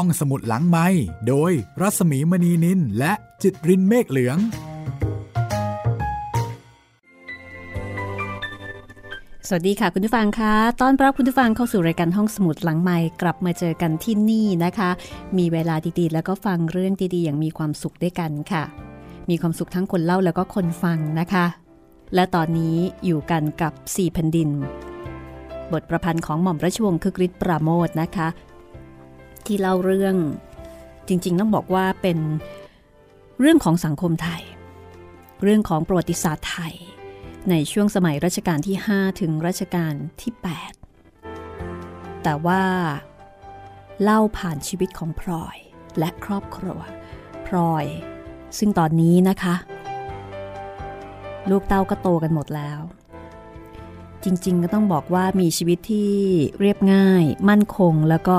ห้องสมุดหลังไม้โดยรัสมีมณีนินและจิตรินเมฆเหลือง สวัสดีค่ะคุณผู้ฟังคะต้อนรับคุณผู้ฟังเข้าสู่รายการห้องสมุดหลังใหม่กลับมาเจอกันที่นี่นะคะ มีเวลาดีๆ แล้วก็ฟังเรื่องดีๆ อย่างมีความสุขด้วยกันค่ะ มีความสุขทั้งคนเล่าแล้วก็คนฟังนะคะ และตอนนี้อยู่กันกับสี่แผ่นดิน บทประพันธ์ของหม่อมราชวงศ์คึกฤทธิ์ปราโมทนะคะ ที่เล่าเรื่อง จริงๆต้องบอกว่าเป็นเรื่องของสังคมไทย เรื่องของประวัติศาสตร์ไทย ในช่วงสมัยรัชกาลที่ 5 ถึงรัชกาลที่ 8 แต่ว่า เล่าผ่านชีวิตของพลอยและครอบครัวพลอย ซึ่งตอนนี้นะคะ ลูกเต้าก็โตกันหมดแล้ว จริงๆก็ต้องบอกว่ามีชีวิตที่เรียบง่าย มั่นคงแล้วก็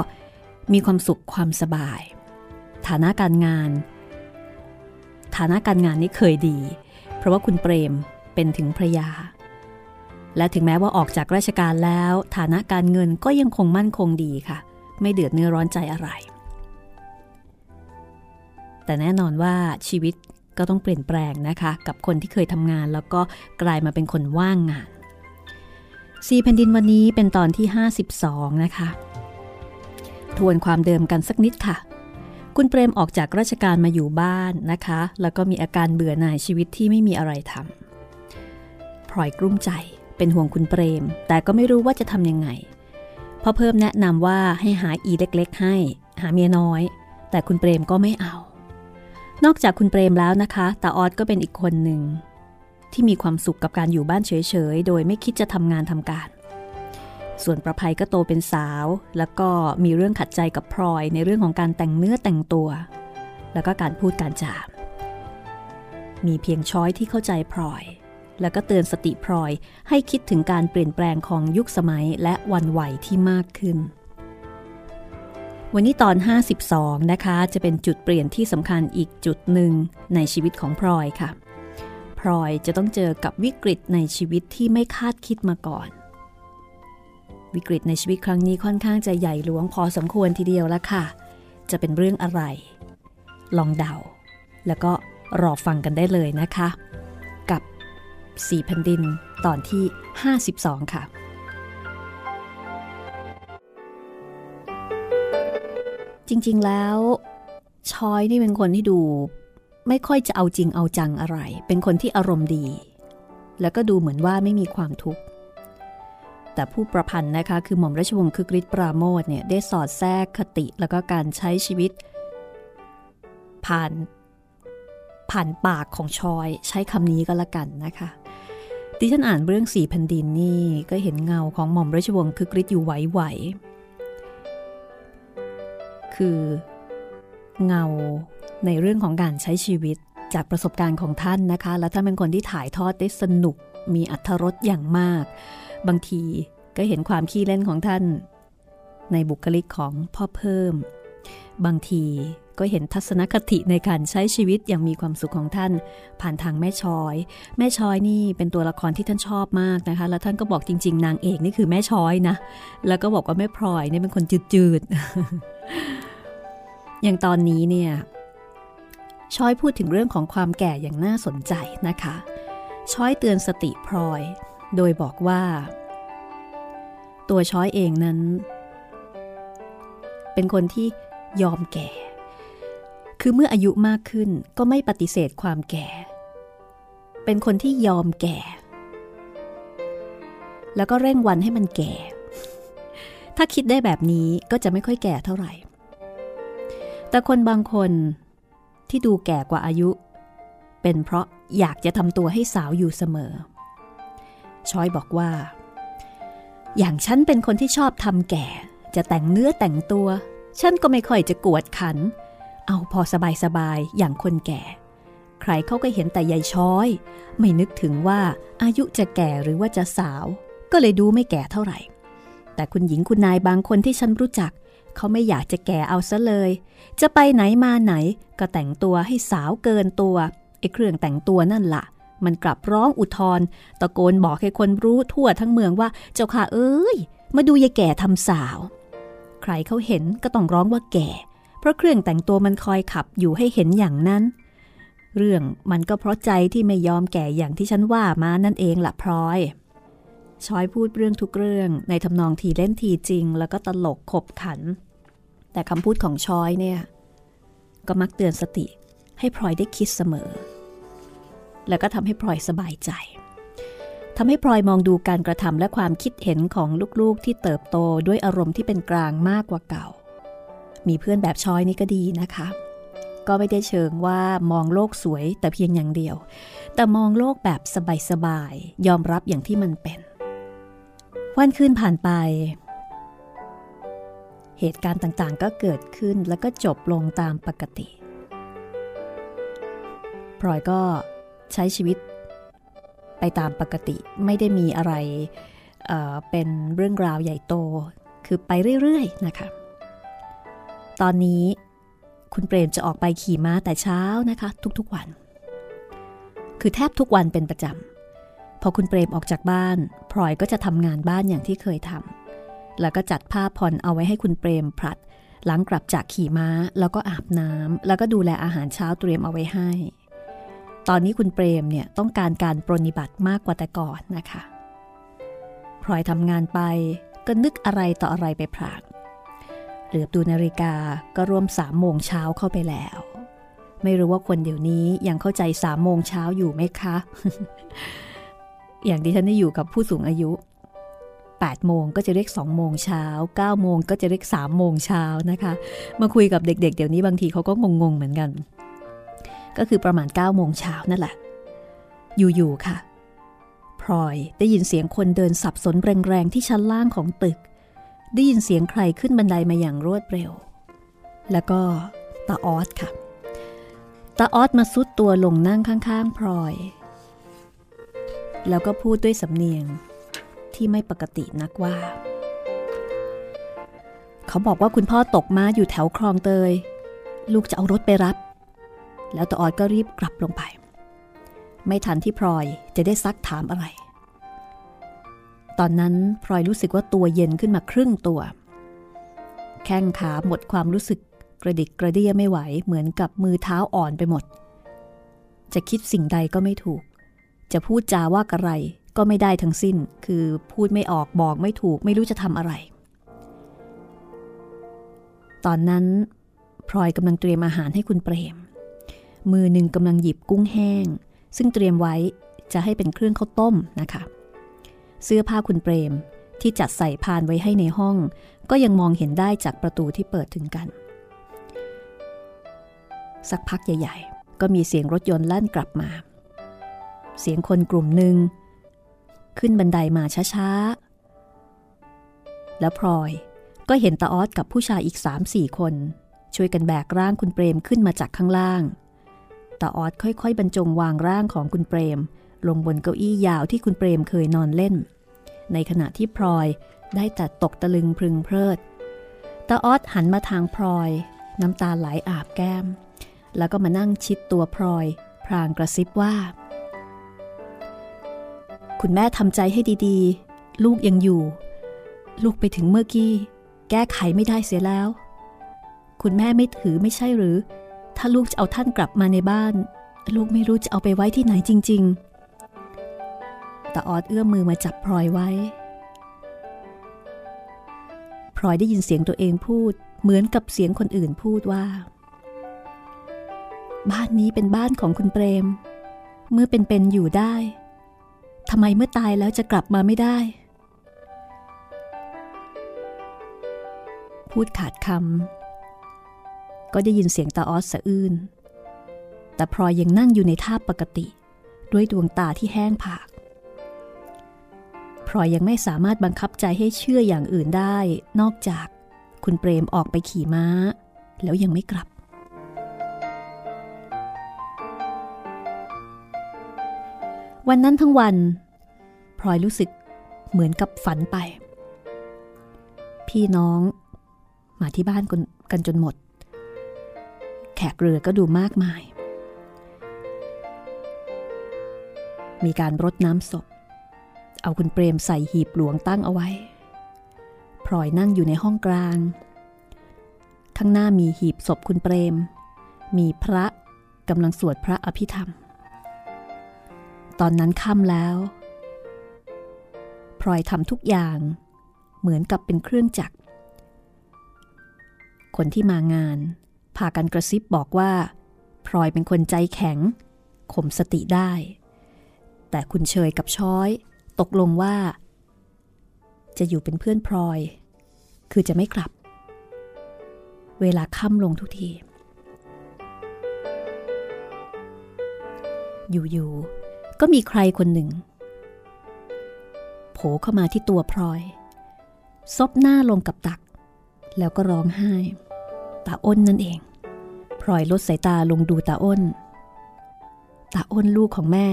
มีความสุขความสบาย ฐานะการงาน ฐานะการงานนี่เคยดี เพราะว่าคุณเปรมเป็นถึงพระยา และถึงแม้ว่าออกจากราชการแล้ว ฐานะการเงินก็ยังคงมั่นคงดีค่ะ ไม่เดือดเนื้อร้อนใจอะไร แต่แน่นอนว่าชีวิตก็ต้องเปลี่ยนแปลงนะคะ กับคนที่เคยทำงานแล้วก็กลายมาเป็นคนว่างงานสีแผ่นดินวันนี้เป็นตอนที่ 52 นะคะ ทวนความเดิมกันสักนิดค่ะ คุณเปรมออกจากราชการมาอยู่บ้านนะคะ แล้วก็มีอาการเบื่อหน่ายชีวิตที่ไม่มีอะไรทำพลอยกลุ้มใจเป็นห่วงคุณเปรม แต่ก็ไม่รู้ว่าจะทำยังไงพ่อเพิ่มแนะนำว่าให้หาอีเล็กๆ ให้ หาเมียน้อย แต่คุณเปรมก็ไม่เอา นอกจากคุณเปรมแล้วนะคะตาออดก็เป็นอีกคนหนึ่งที่มีความสุขกับการอยู่บ้านเฉยๆ โดยไม่คิดจะทำงานทำการ ส่วนประภัยก็โตเป็นสาว แล้วก็มีเรื่องขัดใจกับพลอยในเรื่องของการแต่งเนื้อแต่งตัว แล้วก็การพูดการจามีเพียงช้อยที่เข้าใจพลอย แล้วก็เตือนสติพลอยให้คิดถึงการเปลี่ยนแปลงของยุคสมัยและวันไหวที่มากขึ้น วันนี้ตอน 52 นะคะ จะเป็นจุดเปลี่ยนที่สำคัญอีกจุดหนึ่งในชีวิตของพลอยค่ะพลอยจะต้องเจอกับวิกฤตในชีวิตที่ไม่คาดคิดมาก่อน วิกฤตในชีวิตครั้งนี้ค่อนข้างจะใหญ่หลวงพอสมควรทีเดียวแล้วค่ะ จะเป็นเรื่องอะไร ลองเดา แล้วก็รอฟังกันได้เลยนะคะ กับสี่แผ่นดินตอนที่ 52 ค่ะจริงๆ แล้วชอยนี่เป็นคนที่ดู ไม่ค่อยจะเอาจริงเอาจังอะไร เป็นคนที่อารมณ์ดี แล้วก็ดูเหมือนว่าไม่มีความทุกข์ แต่ผู้ประพันธ์นะคะ คือหม่อมราชวงศ์คึกฤทธิ์ปราโมทเนี่ยได้สอดแทรกคติแล้วก็การใช้ชีวิต ผ่านผ่านปากของชอย ใช้คำนี้ก็แล้วกันนะคะดิฉันอ่านเรื่องสี่แผ่นดินนี่ก็เห็นเงาของหม่อมราชวงศ์คึกฤทธิ์อยู่ไหวๆคือเงาในเรื่องของการใช้ชีวิตจากประสบการณ์ของท่านนะคะ และท่านเป็นคนที่ถ่ายทอดได้สนุกมีอัธรสอย่างมาก บางทีก็เห็นความขี้เล่นของท่าน ในบุคลิกของพ่อเพิ่ม บางทีก็เห็นทัศนคติในการใช้ชีวิตอย่างมีความสุขของท่าน ผ่านทางแม่ชอย แม่ชอยนี่เป็นตัวละครที่ท่านชอบมากนะคะ แล้วท่านก็บอกจริง ๆ นางเอกนี่คือแม่ชอยนะ แล้วก็บอกว่าแม่พลอยนี่เป็นคนจืดๆ อย่างตอนนี้เนี่ยช้อยพูดถึงเรื่องของความแก่อย่างน่าสนใจนะคะ ช้อยเตือนสติพลอย โดยบอกว่า ตัวช้อยเองนั้น เป็นคนที่ยอมแก่ คือเมื่ออายุมากขึ้นก็ไม่ปฏิเสธความแก่ เป็นคนที่ยอมแก่ แล้วก็เร่งวันให้มันแก่ ถ้าคิดได้แบบนี้ก็จะไม่ค่อยแก่เท่าไหร่ แต่คนบางคนที่ดูแก่กว่าอายุ เป็นเพราะอยากจะทำตัวให้สาวอยู่เสมอ ชอยบอกว่า อย่างฉันเป็นคนที่ชอบทำแก่ จะแต่งเนื้อแต่งตัว ฉันก็ไม่ค่อยจะกวดขัน เอาพอสบายสบายอย่างคนแก่ ใครเขาก็เห็นแต่ยายช้อย ไม่นึกถึงว่าอายุจะแก่หรือว่าจะสาว ก็เลยดูไม่แก่เท่าไหร่ แต่คุณหญิงคุณนายบางคนที่ฉันรู้จักเขาไม่อยากจะแก่เอาซะเลย จะไปไหนมาไหน ก็แต่งตัวให้สาวเกินตัวไอ้เครื่องแต่งตัวนั่นละ่ะ มันกลับร้องอุทธรตะโกนบอกให้คนรู้ทั่วทั้งเมืองว่าเจ้าค่ะเอ้ย มาดูยายแก่ทำสาว ใครเขาเห็นก็ต้องร้องว่าแก่ เพราะเครื่องแต่งตัวมันคอยขับอยู่ให้เห็นอย่างนั้น เรื่องมันก็เพราะใจที่ไม่ยอมแก่อย่างที่ฉันว่ามานั่นเองละพลอยชอยพูดเรื่องทุกเรื่องในทำนองทีเล่นทีจริง แล้วก็ตลกขบขัน แต่คำพูดของชอยเนี่ย ก็มักเตือนสติให้พลอยได้คิดเสมอ แล้วก็ทำให้พลอยสบายใจทำให้พลอยมองดูการกระทำและความคิดเห็นของลูกๆที่เติบโตด้วยอารมณ์ที่เป็นกลางมากกว่าเก่า มีเพื่อนแบบชอยนี่ก็ดีนะคะ ก็ไม่ได้เชิงว่ามองโลกสวยแต่เพียงอย่างเดียว แต่มองโลกแบบสบายๆยอมรับอย่างที่มันเป็น วันคืนผ่านไป เหตุการณ์ต่างๆ ก็เกิดขึ้นแล้วก็จบลงตามปกติพลอยก็ ใช้ชีวิตไปตามปกติไม่ได้มีอะไรเเป็นเรื่องราวใหญ่โต คือไปเรื่อยๆนะคะ ตอนนี้คุณเปรมจะออกไปขี่ม้าแต่เช้านะคะ ทุกๆวัน คือแทบทุกวันเป็นประจำพอคุณเปรมออกจากบ้านพลอยก็จะทำงานบ้านอย่างที่เคยทำแล้วก็จัดผ้าผ่อนเอาไว้ให้คุณเปรมผลัด หลังกลับจากขี่ม้าแล้วก็อาบน้ำแล้วก็ดูแลอาหารเช้าเตรียมเอาไว้ให้ ตอนนี้คุณเปรมเนี่ยต้องการการปรนิบัติมากกว่าแต่ก่อนนะคะพลอยทำงานไปก็นึกอะไรต่ออะไรไปพรางเหลือบดูนาฬิกาก็รวมสามโมงเช้าเข้าไปแล้ว ไม่รู้ว่าคนเดี๋ยวนี้ยังเข้าใจสามโมงเช้าอยู่ไหมคะ อย่างที่ฉันได้อยู่กับผู้สูงอายุ 8 โมงก็จะเรียก 2 โมงเช้า 9 โมงก็จะเรียก 3 โมงเช้านะคะ มาคุยกับเด็กๆ เดี๋ยวนี้บางทีเขาก็งงๆ เหมือนกัน ก็คือประมาณ9โมงเช้านั่นแหละ อยู่ๆค่ะพลอยได้ยินเสียงคนเดินสับสนแรงๆที่ชั้นล่างของตึก ได้ยินเสียงใครขึ้นบันไดมาอย่างรวดเร็ว แล้วก็ตาออสค่ะตาออสมาซุดตัวลงนั่งข้างๆพลอย แล้วก็พูดด้วยสำเนียงที่ไม่ปกตินักว่า เขาบอกว่าคุณพ่อตกมาอยู่แถวคลองเตย ลูกจะเอารถไปรับ แล้วตาออดก็รีบกลับลงไป ไม่ทันที่พลอยจะได้ซักถามอะไร ตอนนั้นพลอยรู้สึกว่าตัวเย็นขึ้นมาครึ่งตัว แข้งขาหมดความรู้สึกกระดิกกระเดี้ยไม่ไหวเหมือนกับมือเท้าอ่อนไปหมด จะคิดสิ่งใดก็ไม่ถูก จะพูดจาว่าอะไรก็ไม่ได้ทั้งสิ้น คือพูดไม่ออกบอกไม่ถูกไม่รู้จะทำอะไร ตอนนั้นพลอยกำลังเตรียมอาหารให้คุณเปรม มือหนึ่งกำลังหยิบกุ้งแห้ง ซึ่งเตรียมไว้จะให้เป็นเครื่องข้าวต้มนะคะ เสื้อผ้าคุณเปรมที่จัดใส่พานไว้ให้ในห้อง ก็ยังมองเห็นได้จากประตูที่เปิดถึงกัน สักพักใหญ่ ๆ ก็มีเสียงรถยนต์ลั่นกลับมา เสียงคนกลุ่มหนึ่ง ขึ้นบันไดามาช้าๆ แล้วพลอยก็เห็นตาออสกับผู้ชายอีก3-4คน ช่วยกันแบกร่างคุณเปรมขึ้นมาจากข้างล่าง ตาออดค่อยๆ บรรจงวางร่างของคุณเปรม ลงบนเก้าอี้ยาวที่คุณเปรมเคยนอนเล่น ในขณะที่พลอยได้แต่ตกตะลึงพึงเพลิดตาออดหันมาทางพลอย น้ำตาไหลอาบแก้ม แล้วก็มานั่งชิดตัวพลอย พรางกระซิบว่า คุณแม่ทำใจให้ดีๆ ลูกยังอยู่ ลูกไปถึงเมื่อกี้ แก้ไขไม่ได้เสียแล้ว คุณแม่ไม่ถือไม่ใช่หรือ ถ้าลูกจะเอาท่านกลับมาในบ้าน ลูกไม่รู้จะเอาไปไว้ที่ไหนจริงๆตาออดเอื้อมมือมาจับพลอยไว้ พลอยได้ยินเสียงตัวเองพูด เหมือนกับเสียงคนอื่นพูดว่า บ้านนี้เป็นบ้านของคุณเปรม เมื่อเป็นๆอยู่ได้ทำไมเมื่อตายแล้วจะกลับมาไม่ได้ พูดขาดคำ ก็ได้ยินเสียงตาออสสะอื้น แต่พลอยยังนั่งอยู่ในท่าปกติ ด้วยดวงตาที่แห้งผากพลอยยังไม่สามารถบังคับใจให้เชื่ออย่างอื่นได้ นอกจากคุณเปรมออกไปขี่ม้า แล้วยังไม่กลับ วันนั้นทั้งวันพลอยรู้สึกเหมือนกับฝันไป พี่น้อง มาที่บ้านกันจนหมด แขกเรือก็ดูมากมาย มีการรดน้ำศพ เอาคุณเปรมใส่หีบหลวงตั้งเอาไว้พลอยนั่งอยู่ในห้องกลาง ข้างหน้ามีหีบศพคุณเปรม มีพระกำลังสวดพระอภิธรรม ตอนนั้นค่ำแล้วพลอยทำทุกอย่างเหมือนกับเป็นเครื่องจักร คนที่มางาน พากันกระซิบบอกว่าพลอยเป็นคนใจแข็งข่มสติได้ แต่คุณเชยกับช้อย ตกลงว่า จะอยู่เป็นเพื่อนพลอย คือจะไม่กลับ เวลาค่ำลงทุกที อยู่ๆก็มีใครคนหนึ่งโผล่เข้ามาที่ตัวพลอย ซบหน้าลงกับตัก แล้วก็ร้องไห้ ตาอ้นนั่นเองพลอยลดสายตาลงดูตาอ้น ตาอ้นลูกของแม่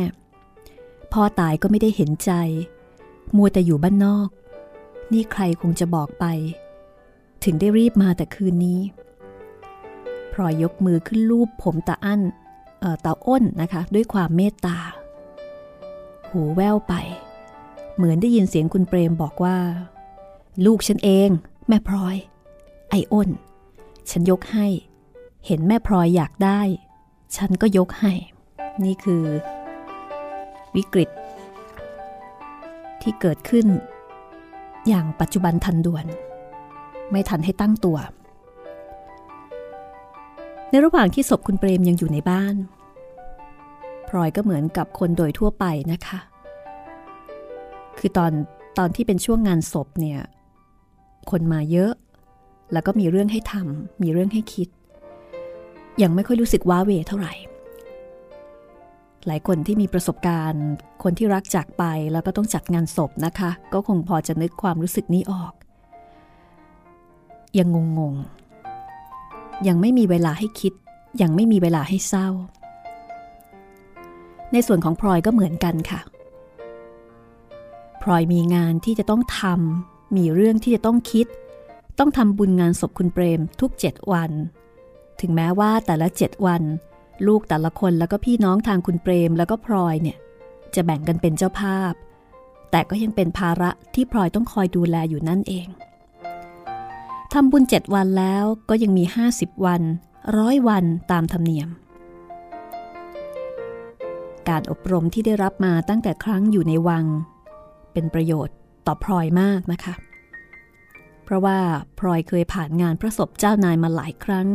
พ่อตายก็ไม่ได้เห็นใจ มัวแต่อยู่บ้านนอก นี่ใครคงจะบอกไป ถึงได้รีบมาแต่คืนนี้พลอยยกมือขึ้นลูบผมตาอั้นตาอ้นนะคะ ด้วยความเมตตา หูแว่วไป เหมือนได้ยินเสียงคุณเปรมบอกว่า ลูกฉันเอง แม่พลอย ไอ้อ้น ฉันยกให้ เห็นแม่พลอยอยากได้ ฉันก็ยกให้ นี่คือ วิกฤต ที่เกิดขึ้น อย่างปัจจุบันทันด่วน ไม่ทันให้ตั้งตัว ในระหว่างที่ศพคุณเปรมยังอยู่ในบ้าน พลอยก็เหมือนกับคนโดยทั่วไปนะคะ คือตอนตอนที่เป็นช่วงงานศพเนี่ย คนมาเยอะ แล้วก็มีเรื่องให้ทำมีเรื่องให้คิด ยังไม่ค่อยรู้สึกว้าเวเท่าไหร่ หลายคนที่มีประสบการณ์ คนที่รักจากไปแล้วก็ต้องจัดงานศพนะคะ ก็คงพอจะนึกความรู้สึกนี้ออก ยังงงๆ ยังไม่มีเวลาให้คิด ยังไม่มีเวลาให้เศร้า ในส่วนของพลอยก็เหมือนกันค่ะพลอยมีงานที่จะต้องทำมีเรื่องที่จะต้องคิด ต้องทำบุญงานศพคุณเปรมทุกเจ็ดวัน ถึงแม้ว่าแต่ละเจ็ดวัน ลูกแต่ละคนแล้วก็พี่น้องทางคุณเปรมแล้วก็พลอยเนี่ย จะแบ่งกันเป็นเจ้าภาพ แต่ก็ยังเป็นภาระที่พลอยต้องคอยดูแลอยู่นั่นเองทำบุญเจ็ดวันแล้วก็ยังมี 50 วันร้อยวันตามธรรมเนียม การอบรมที่ได้รับมาตั้งแต่ครั้งอยู่ในวัง เป็นประโยชน์ต่อพลอยมากนะคะ เพราะว่าพลอยเคยผ่านงานพระศพเจ้านายมาหลายครั้ง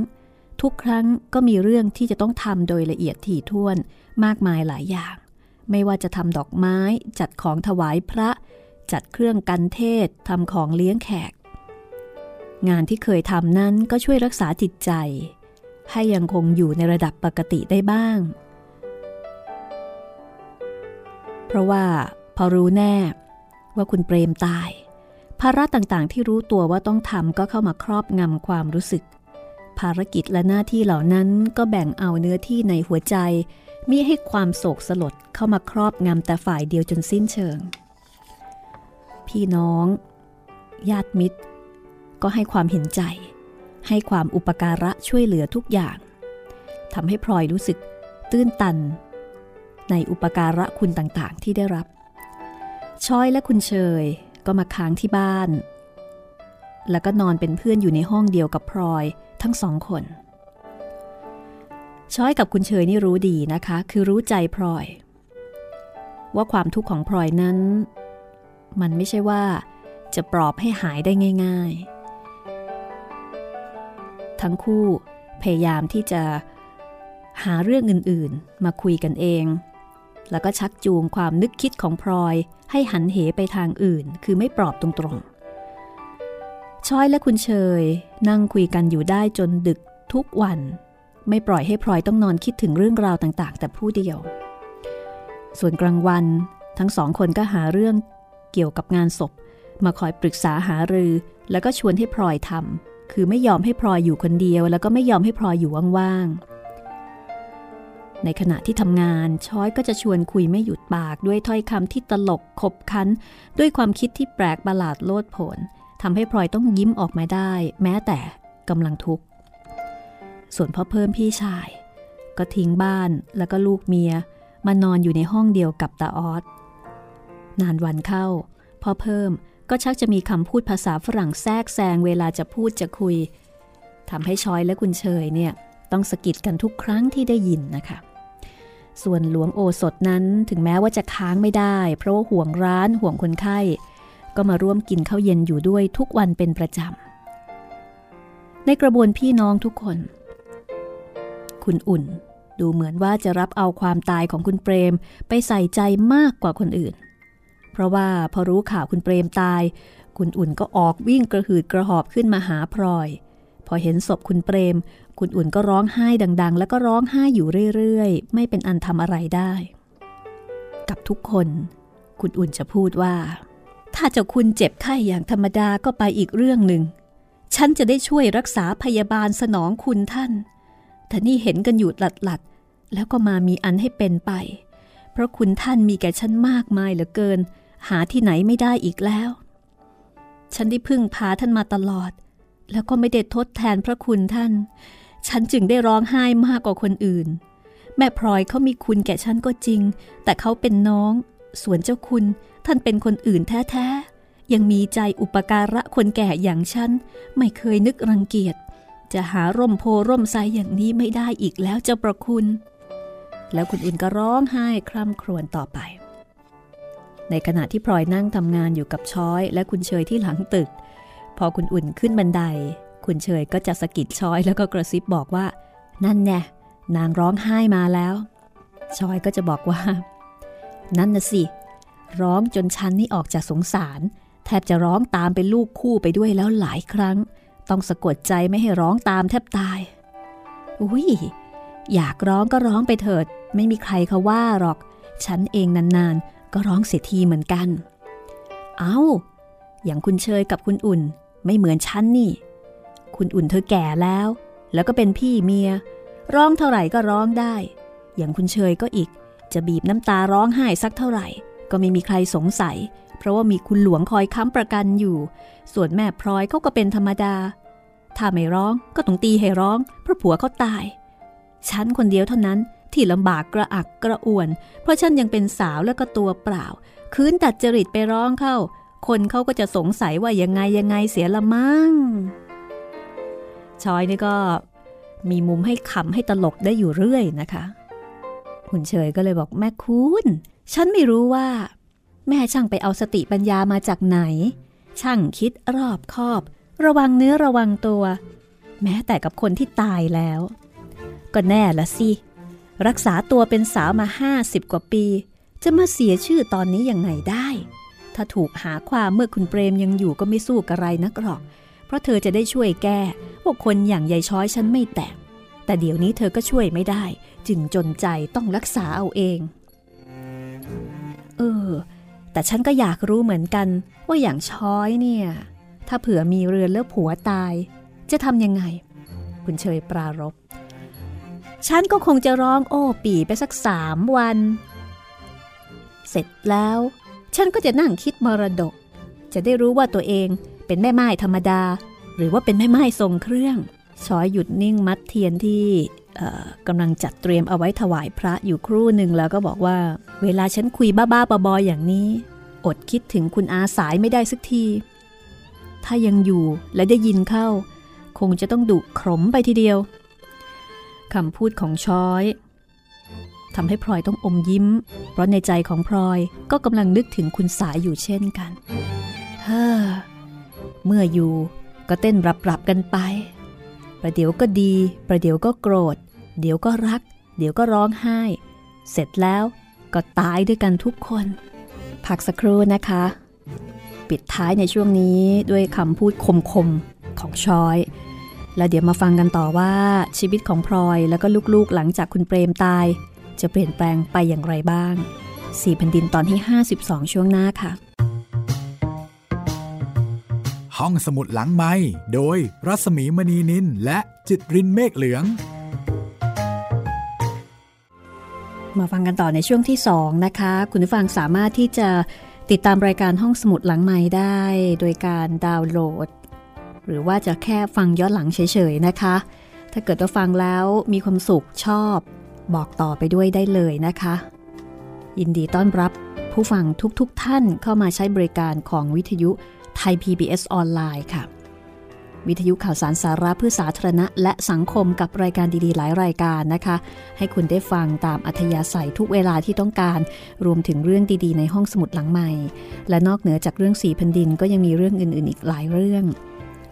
ทุกครั้งก็มีเรื่องที่จะต้องทำโดยละเอียดถี่ถ้วนมากมายหลายอย่าง ไม่ว่าจะทำดอกไม้จัดของถวายพระ จัดเครื่องกันเทศทำของเลี้ยงแขก งานที่เคยทำนั้นก็ช่วยรักษาจิตใจ ให้ยังคงอยู่ในระดับปกติได้บ้าง เพราะว่าพอรู้แน่ว่าคุณเปรมตาย ภาระต่างๆ ที่รู้ตัวว่าต้องทำก็เข้ามาครอบงำความรู้สึก ภารกิจและหน้าที่เหล่านั้นก็แบ่งเอาเนื้อที่ในหัวใจมิให้ความโศกสลดเข้ามาครอบงำแต่ฝ่ายเดียวจนสิ้นเชิง พี่น้อง ญาติมิตร ก็ให้ความเห็นใจ ให้ความอุปการะช่วยเหลือทุกอย่างทำให้พลอยรู้สึกตื้นตัน ในอุปการะคุณต่างๆ ที่ได้รับช้อยและคุณเชย ก็มาค้างที่บ้าน แล้วก็นอนเป็นเพื่อนอยู่ในห้องเดียวกับพลอยทั้งสองคนช้อยกับคุณเชยนี่รู้ดีนะคะ คือรู้ใจพลอย ว่าความทุกข์ของพลอยนั้น มันไม่ใช่ว่าจะปลอบให้หายได้ง่าย ๆ ทั้งคู่พยายามที่จะหาเรื่องอื่น ๆ มาคุยกันเอง แล้วก็ชักจูงความนึกคิดของพลอยให้หันเหไปทางอื่น คือไม่ปลอบตรงๆช้อยและคุณเชย นั่งคุยกันอยู่ได้จนดึกทุกวัน ไม่ปล่อยให้พลอยต้องนอนคิดถึงเรื่องราวต่างๆ แต่ผู้เดียว ส่วนกลางวันทั้งสองคนก็หาเรื่องเกี่ยวกับงานศพ มาคอยปรึกษาหารือ แล้วก็ชวนให้พลอยทำคือไม่ยอมให้พลอยอยู่คนเดียว แล้วก็ไม่ยอมให้พลอยอยู่ว่างๆ ในขณะที่ทำงานช้อยก็จะชวนคุยไม่หยุดปากด้วยถ้อยคำที่ตลกขบคันด้วยความคิดที่แปลกประหลาดโลดโผนทำให้พลอยต้องยิ้มออกมาได้ แม้แต่กำลังทุกข์ ส่วนพ่อเพิ่มพี่ชาย ก็ทิ้งบ้านแล้วก็ลูกเมีย มานอนอยู่ในห้องเดียวกับตาออสนานวันเข้า พ่อเพิ่มก็ชักจะมีคำพูดภาษาฝรั่งแทรกแซงเวลาจะพูดจะคุยทำให้ชอยและคุณเชยเนี่ยต้องสะกิดกันทุกครั้งที่ได้ยินนะคะ ส่วนหลวงโอสถนั้นถึงแม้ว่าจะค้างไม่ได้ เพราะว่าห่วงร้านห่วงคนไข้ ก็มาร่วมกินข้าวเย็นอยู่ด้วยทุกวันเป็นประจำ ในกระบวนพี่น้องทุกคน คุณอุ่นดูเหมือนว่าจะรับเอาความตายของคุณเปรมไปใส่ใจมากกว่าคนอื่น เพราะว่าพอรู้ข่าวคุณเปรมตาย คุณอุ่นก็ออกวิ่งกระหืดกระหอบขึ้นมาหาพลอย พอเห็นศพคุณเปรม คุณอุ่นก็ร้องไห้ดัง ๆ แล้วก็ร้องไห้อยู่เรื่อยๆ ไม่เป็นอันทำอะไรได้ กับทุกคน คุณอุ่นจะพูดว่า ถ้าเจ้าคุณเจ็บไข้อย่างธรรมดาก็ไปอีกเรื่องหนึ่ง ฉันจะได้ช่วยรักษาพยาบาลสนองคุณท่าน แต่นี่เห็นกันอยู่หลัดๆ แล้วก็มามีอันให้เป็นไป เพราะคุณท่านมีแก่ฉันมากมายเหลือเกิน หาที่ไหนไม่ได้อีกแล้ว ฉันได้พึ่งพาท่านมาตลอดแล้วก็ไม่ได้ทดแทนพระคุณท่าน ฉันจึงได้ร้องไห้มากกว่าคนอื่น แม่พลอยเขามีคุณแก่ฉันก็จริง แต่เขาเป็นน้อง ส่วนเจ้าคุณท่านเป็นคนอื่นแท้ๆ ยังมีใจอุปการะคนแก่อย่างฉัน ไม่เคยนึกรังเกียจ จะหาร่มโพร่มไซอย่างนี้ไม่ได้อีกแล้วเจ้าประคุณ แล้วคุณอุ่นก็ร้องไห้คร่ำครวญต่อไป ในขณะที่พลอยนั่งทำงานอยู่กับช้อยและคุณเชยที่หลังตึก พอคุณอุ่นขึ้นบันได คุณเชยก็จะสะกิดชอยแล้วก็กระซิบบอกว่า นั่นแน่นางร้องไห้มาแล้ว ชอยก็จะบอกว่า นั่นน่ะสิ ร้องจนฉันนี่ออกจากสงสาร แทบจะร้องตามเป็นลูกคู่ไปด้วยแล้วหลายครั้ง ต้องสะกดใจไม่ให้ร้องตามแทบตาย อุ้ยอยากร้องก็ร้องไปเถิด ไม่มีใครเขาว่าหรอก ฉันเองนานๆ ก็ร้องเสียทีเหมือนกัน เอา้า อย่างคุณเชยกับคุณอุ่น ไม่เหมือนฉันนี่ คุณอุ่นเธอแก่แล้ว แล้วก็เป็นพี่เมีย ร้องเท่าไหร่ก็ร้องได้ อย่างคุณเชยก็อีก จะบีบน้ำตาร้องไห้สักเท่าไหร่ ก็ไม่มีใครสงสัย เพราะว่ามีคุณหลวงคอยค้ำประกันอยู่ ส่วนแม่พลอยเขาก็เป็นธรรมดา ถ้าไม่ร้องก็ต้องตีให้ร้อง เพราะผัวเขาตาย ฉันคนเดียวเท่านั้นที่ลำบากกระอักกระอ่วน เพราะฉันยังเป็นสาวแล้วก็ตัวเปล่า คืนตัดจริตไปร้องเข้า คนเขาก็จะสงสัยว่ายังไงยังไงเสียละมั่ง ชอยนี่ก็มีมุมให้ขำให้ตลกได้อยู่เรื่อยนะคะคุณเฉยก็เลยบอกแม่คุณฉันไม่รู้ว่า แม่ช่างไปเอาสติปัญญามาจากไหน ช่างคิดรอบคอบ ระวังเนื้อระวังตัว แม้แต่กับคนที่ตายแล้ว ก็แน่ละสิรักษาตัวเป็นสาวมาห้าสิบกว่าปี จะมาเสียชื่อตอนนี้ยังไงได้ ถ้าถูกหาความเมื่อคุณเปรมยังอยู่ก็ไม่สู้กระไรนักหรอก เพราะเธอจะได้ช่วยแก้ว่าคนอย่างยายช้อยฉันไม่แตกแต่เดี๋ยวนี้เธอก็ช่วยไม่ได้ จึงจนใจต้องรักษาเอาเอง เออ แต่ฉันก็อยากรู้เหมือนกัน ว่าอย่างช้อยเนี่ย ถ้าเผื่อมีเรือนแล้วผัวตาย จะทำยังไง คุณเชยปรารบฉันก็คงจะร้องโอ้ปีไปสักสามวัน เสร็จแล้ว ฉันก็จะนั่งคิดมรดก จะได้รู้ว่าตัวเอง เป็นแม่ไม้ธรรมดา หรือว่าเป็นแม่ไม้ทรงเครื่องชอยหยุดนิ่งมัดเทียนที่กำลังจัดเตรียมเอาไว้ถวายพระอยู่ครู่หนึ่งแล้วก็บอกว่า เวลาฉันคุยบ้าๆบอๆอย่างนี้ อดคิดถึงคุณอาสายไม่ได้สักที ถ้ายังอยู่และได้ยินเข้า คงจะต้องดุขมไปทีเดียวคำพูดของชอยทำให้พลอยต้องอมยิ้ม เพราะในใจของพลอยก็กำลังนึกถึงคุณสายอยู่เช่นกัน เฮ้อ เมื่ออยู่ก็เต้นรับๆกันไป ประเดี๋ยวก็ดี ประเดี๋ยวก็โกรธ เดี๋ยวก็รัก เดี๋ยวก็ร้องไห้ เสร็จแล้วก็ตายด้วยกันทุกคน พักสักครู่นะคะ ปิดท้ายในช่วงนี้ด้วยคำพูดคมๆของชอย แล้วเดี๋ยวมาฟังกันต่อว่าชีวิตของพลอยแล้วก็ลูกๆหลังจากคุณเปรมตาย จะเปลี่ยนแปลงไปอย่างไรบ้าง สี่แผ่นดินตอนที่ 52 ช่วงหน้าค่ะ ห้องสมุดหลังไม้โดยรัสมีมณีนินและจิตรินเมฆเหลือง มาฟังกันต่อในช่วงที่ 2 นะคะ คุณผู้ฟังสามารถที่จะติดตามรายการห้องสมุดหลังไม้ได้ โดยการดาวน์โหลด หรือว่าจะแค่ฟังย้อนหลังเฉยๆนะคะ ถ้าเกิดว่าฟังแล้วมีความสุขชอบบอกต่อไปด้วยได้เลยนะคะ ยินดีต้อนรับผู้ฟังทุกๆทท่านเข้ามาใช้บริการของวิทยุ ไทย PBS ออนไลน์ค่ะ วิทยุข่าวสารสาระเพื่อสาธารณะ และสังคมกับรายการดีๆ หลายรายการนะคะ ให้คุณได้ฟังตามอัธยาศัยทุกเวลาที่ต้องการ รวมถึงเรื่องดีๆ ในห้องสมุดหลังใหม่ และนอกเหนือจากเรื่องสีแผ่นดินก็ยังมีเรื่องอื่นๆ อีกหลายเรื่อง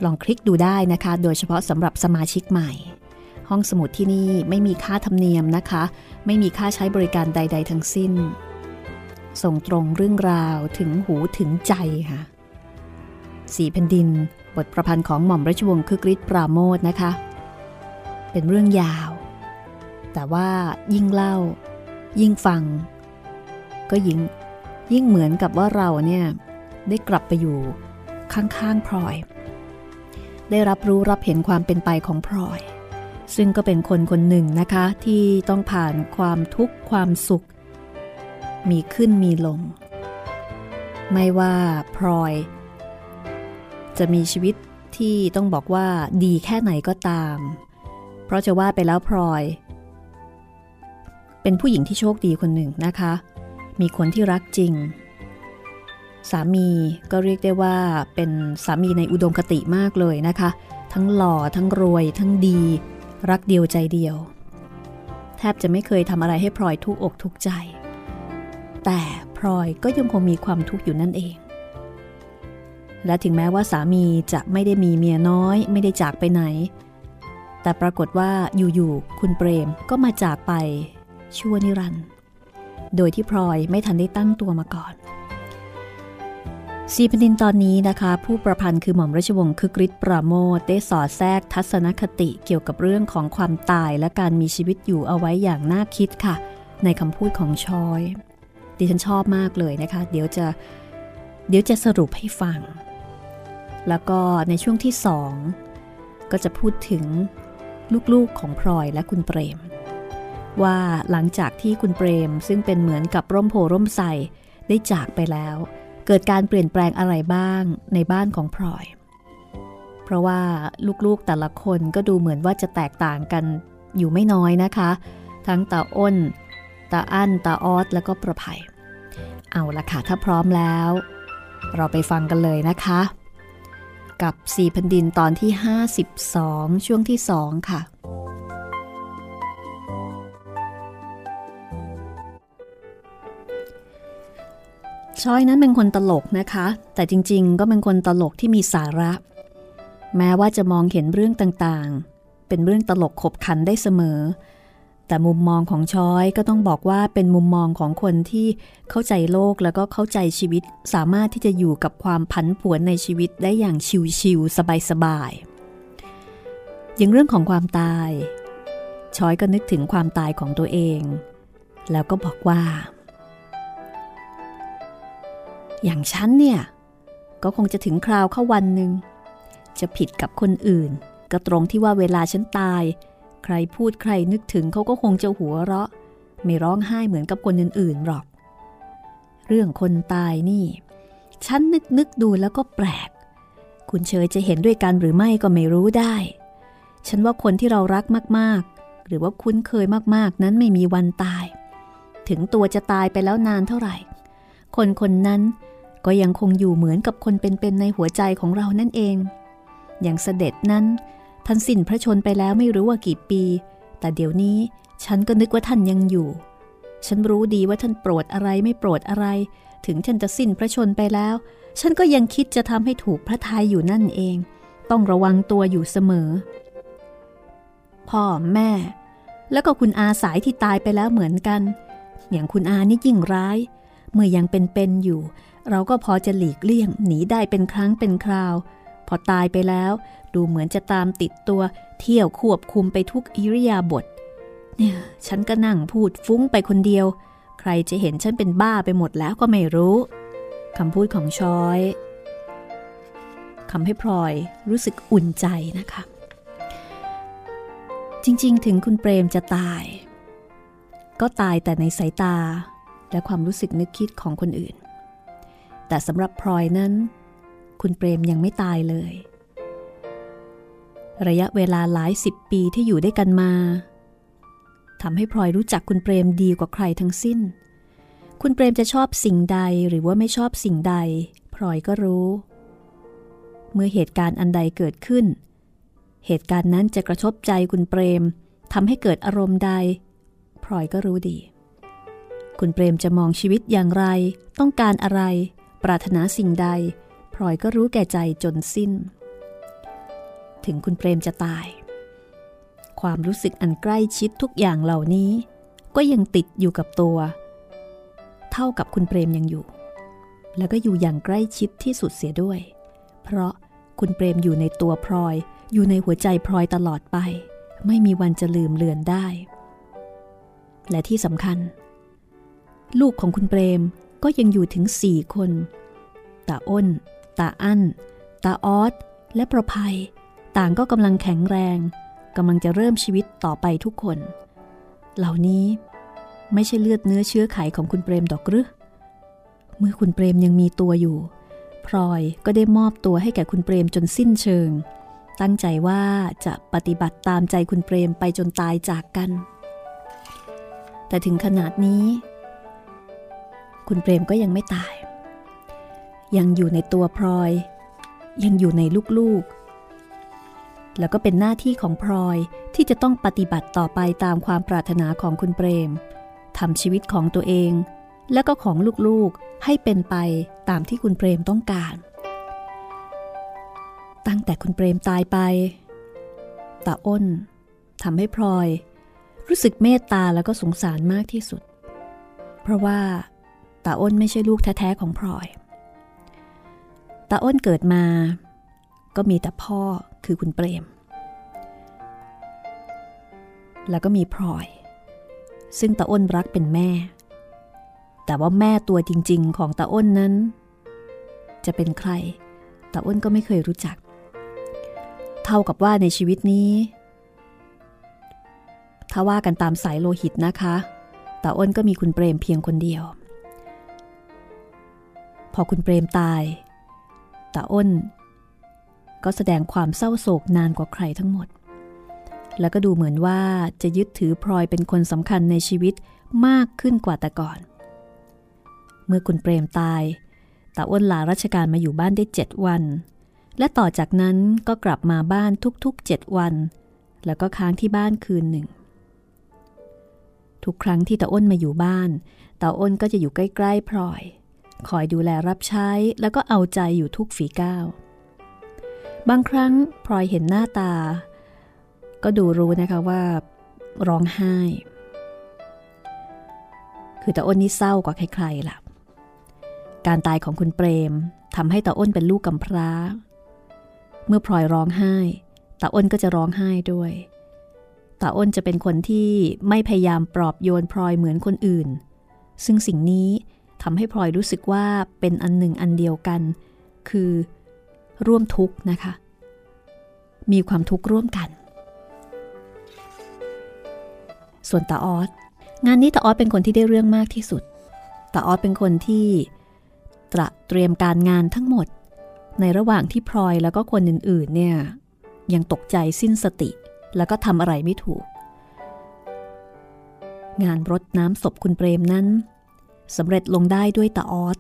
ลองคลิกดูได้นะคะ โดยเฉพาะสำหรับสมาชิกใหม่ ห้องสมุดที่นี่ไม่มีค่าธรรมเนียมนะคะ ไม่มีค่าใช้บริการใด ๆ ทั้งสิ้นส่งตรงเรื่องราวถึงหูถึงใจค่ะ สีแผ่นดิน บทประพันธ์ของหม่อมราชวงศ์คึกฤทธิ์ปราโมทนะคะ เป็นเรื่องยาว แต่ว่ายิ่งเล่า ยิ่งฟัง ก็ยิ่งยิ่งเหมือนกับว่าเราเนี่ยได้กลับไปอยู่ข้างๆพลอย ได้รับรู้รับเห็นความเป็นไปของพลอย ซึ่งก็เป็นคนคนหนึ่งนะคะที่ต้องผ่านความทุกข์ความสุข มีขึ้นมีลง ไม่ว่าพลอย จะมีชีวิตที่ต้องบอกว่าดีแค่ไหนก็ตาม เพราะจะว่าไปแล้วพลอย เป็นผู้หญิงที่โชคดีคนหนึ่งนะคะ มีคนที่รักจริง สามีก็เรียกได้ว่าเป็นสามีในอุดมคติมากเลยนะคะ ทั้งหล่อทั้งรวย ทั้งดี รักเดียวใจเดียว แทบจะไม่เคยทำอะไรให้พลอยทุกอกทุกใจ แต่พลอยก็ยังคงมีความทุกข์อยู่นั่นเอง และถึงแม้ว่าสามีจะไม่ได้มีเมียน้อย ไม่ได้จากไปไหน แต่ปรากฏว่าอยู่ๆคุณเปรมก็มาจากไปชั่วนิรันด์โดยที่พลอยไม่ทันได้ตั้งตัวมาก่อนสีพดินตอนนี้นะคะ ผู้ประพันธ์คือหม่อมราชวงศ์คึกฤทธิ์ปราโมทได้สอดแทรกทัศนคติเกี่ยวกับเรื่องของความตายและการมีชีวิตอยู่เอาไว้อย่างน่าคิดค่ะ ในคำพูดของชอย ดิฉันชอบมากเลยนะคะ เดี๋ยวจะ เดี๋ยวจะสรุปให้ฟัง แล้วก็ในช่วงที่สองก็จะพูดถึงลูกๆของพลอยและคุณเปรม ว่าหลังจากที่คุณเปรมซึ่งเป็นเหมือนกับร่มโพร่มใสได้จากไปแล้ว เกิดการเปลี่ยนแปลงอะไรบ้างในบ้านของพลอย เพราะว่าลูกๆแต่ละคนก็ดูเหมือนว่าจะแตกต่างกันอยู่ไม่น้อยนะคะ ทั้งตาอ้นตาอั้นตาออสแล้วก็ประภัยเอาละค่ะถ้าพร้อมแล้ว เราไปฟังกันเลยนะคะ กับสี่พันดินตอนที่ 52 ช่วงที่สองค่ะ ชอยนั้นเป็นคนตลกนะคะ แต่จริงๆ ก็เป็นคนตลกที่มีสาระ แม้ว่าจะมองเห็นเรื่องต่างๆ เป็นเรื่องตลกขบขันได้เสมอ แต่มุมมองของช้อยก็ต้องบอกว่าเป็นมุมมองของคนที่เข้าใจโลกแล้วก็เข้าใจชีวิต สามารถที่จะอยู่กับความผันผวนในชีวิตได้อย่างชิวๆสบายๆอย่างเรื่องของความตาย ช้อยก็นึกถึงความตายของตัวเอง แล้วก็บอกว่า อย่างฉันเนี่ย ก็คงจะถึงคราวเข้าวันหนึ่งจะผิดกับคนอื่น ก็ตรงที่ว่าเวลาฉันตาย ใครพูดใครนึกถึงเขาก็คงจะหัวเราะ ไม่ร้องไห้เหมือนกับคนอื่นๆหรอก เรื่องคนตายนี่ ฉันนึกนึกดูแล้วก็แปลก คุณเชยจะเห็นด้วยกันหรือไม่ก็ไม่รู้ได้ ฉันว่าคนที่เรารักมากๆ หรือว่าคุ้นเคยมากๆ นั้นไม่มีวันตาย ถึงตัวจะตายไปแล้วนานเท่าไหร่ คนคนนั้นก็ยังคงอยู่เหมือนกับคนเป็นๆในหัวใจของเรานั่นเอง อย่างเสด็จนั้น ท่านสิ้นพระชนไปแล้วไม่รู้ว่ากี่ปี แต่เดี๋ยวนี้ฉันก็นึกว่าท่านยังอยู่ ฉันรู้ดีว่าท่านโปรดอะไรไม่โปรดอะไร ถึงฉันจะสิ้นพระชนไปแล้ว ฉันก็ยังคิดจะทำให้ถูกพระทัยอยู่นั่นเอง ต้องระวังตัวอยู่เสมอ พ่อแม่ แล้วก็คุณอาสายที่ตายไปแล้วเหมือนกัน อย่างคุณอานี่ยิ่งร้าย เมื่อยังเป็นๆอยู่ เราก็พอจะหลีกเลี่ยงหนีได้เป็นครั้งเป็นคราว พอตายไปแล้ว ดูเหมือนจะตามติดตัวเที่ยวควบคุมไปทุกอิริยาบถเนี่ยฉันก็นั่งพูดฟุ้งไปคนเดียว ใครจะเห็นฉันเป็นบ้าไปหมดแล้วก็ไม่รู้คำพูดของชอยคำให้พลอยรู้สึกอุ่นใจนะคะ จริงๆ ถึงคุณเปรมจะตาย ก็ตายแต่ในสายตาและความรู้สึกนึกคิดของคนอื่น แต่สำหรับพลอยนั้น คุณเปรมยังไม่ตายเลย ระยะเวลาหลายสิบปีที่อยู่ด้วยกันมาทำให้พลอยรู้จักคุณเปรมดีกว่าใครทั้งสิ้น คุณเปรมจะชอบสิ่งใดหรือว่าไม่ชอบสิ่งใด พลอยก็รู้ เมื่อเหตุการณ์อันใดเกิดขึ้น เหตุการณ์นั้นจะกระทบใจคุณเปรมทำให้เกิดอารมณ์ใด พลอยก็รู้ดี คุณเปรมจะมองชีวิตอย่างไร ต้องการอะไร ปรารถนาสิ่งใด พลอยก็รู้แก่ใจจนสิ้น ถึงคุณเปรมจะตาย ความรู้สึกอันใกล้ชิดทุกอย่างเหล่านี้ ก็ยังติดอยู่กับตัว เท่ากับคุณเปรมยังอยู่ แล้วก็อยู่อย่างใกล้ชิดที่สุดเสียด้วย เพราะคุณเปรมอยู่ในตัวพลอย อยู่ในหัวใจพลอยตลอดไป ไม่มีวันจะลืมเลือนได้ และที่สำคัญ ลูกของคุณเปรมก็ยังอยู่ถึงสี่คนตาอ้น ตาอั้น ตาออสและประภัย ต่างก็กำลังแข็งแรงกำลังจะเริ่มชีวิตต่อไปทุกคน เหล่านี้ไม่ใช่เลือดเนื้อเชื้อไขของคุณเปรมดอกหรือเมื่อคุณเปรมยังมีตัวอยู่ พลอยก็ได้มอบตัวให้แก่คุณเปรมจนสิ้นเชิง ตั้งใจว่าจะปฏิบัติตามใจคุณเปรมไปจนตายจากกัน แต่ถึงขนาดนี้ คุณเปรมก็ยังไม่ตาย ยังอยู่ในตัวพลอย ยังอยู่ในลูกๆ แล้วก็เป็นหน้าที่ของพลอยที่จะต้องปฏิบัติต่อไปตามความปรารถนาของคุณเปรมทำชีวิตของตัวเอง และก็ของลูกๆให้เป็นไปตามที่คุณเปรมต้องการ ตั้งแต่คุณเปรมตายไปตาอ้นทำให้พลอย รู้สึกเมตตาแล้วก็สงสารมากที่สุด เพราะว่าตาอ้นไม่ใช่ลูกแท้ๆของพลอย ตาอ้นเกิดมา ก็มีแต่พ่อคือคุณเปรม แล้วก็มีพลอย ซึ่งตาอ้นรักเป็นแม่ แต่ว่าแม่ตัวจริง ๆ ของตาอ้นนั้น จะเป็นใครตาอ้นก็ไม่เคยรู้จัก เท่ากับว่าในชีวิตนี้ ถ้าว่ากันตามสายโลหิตนะคะตาอ้นก็มีคุณเปรมเพียงคนเดียว พอคุณเปรมตาย ตาอ้น ก็แสดงความเศร้าโศกนานกว่าใครทั้งหมด แล้วก็ดูเหมือนว่าจะยึดถือพลอยเป็นคนสำคัญในชีวิตมากขึ้นกว่าแต่ก่อน เมื่อคุณเปรมตายตาอ้นลาราชการมาอยู่บ้านได้เจ็ดวัน และต่อจากนั้นก็กลับมาบ้านทุกๆเจ็ดวัน แล้วก็ค้างที่บ้านคืนหนึ่ง ทุกครั้งที่ตาอ้นมาอยู่บ้านตาอ้นก็จะอยู่ใกล้ๆพลอย คอยดูแลรับใช้แล้วก็เอาใจอยู่ทุกฝีก้าว บางครั้งพลอยเห็นหน้าตา ก็ดูรู้นะคะว่า ร้องไห้ คือตาอ้นนี่เศร้ากว่าใครๆล่ะ การตายของคุณเปรมทำให้ตาอ้นเป็นลูกกำพร้า เมื่อพลอยร้องไห้ตาอ้นก็จะร้องไห้ด้วยตาอ้นจะเป็นคนที่ไม่พยายามปลอบโยนพลอยเหมือนคนอื่น ซึ่งสิ่งนี้ ทำให้พลอยรู้สึกว่าเป็นอันหนึ่งอันเดียวกัน คือร่วมทุกข์นะคะ มีความทุกข์ร่วมกัน ส่วนตาออสงานนี้ตาออสเป็นคนที่ได้เรื่องมากที่สุดตาออสเป็นคนที่ตระเตรียมการงานทั้งหมด ในระหว่างที่พลอยแล้วก็คนอื่นๆเนี่ยยังตกใจสิ้นสติ แล้วก็ทำอะไรไม่ถูก งานรดน้ำศพคุณเปรมนั้น สำเร็จลงได้ด้วยตาออส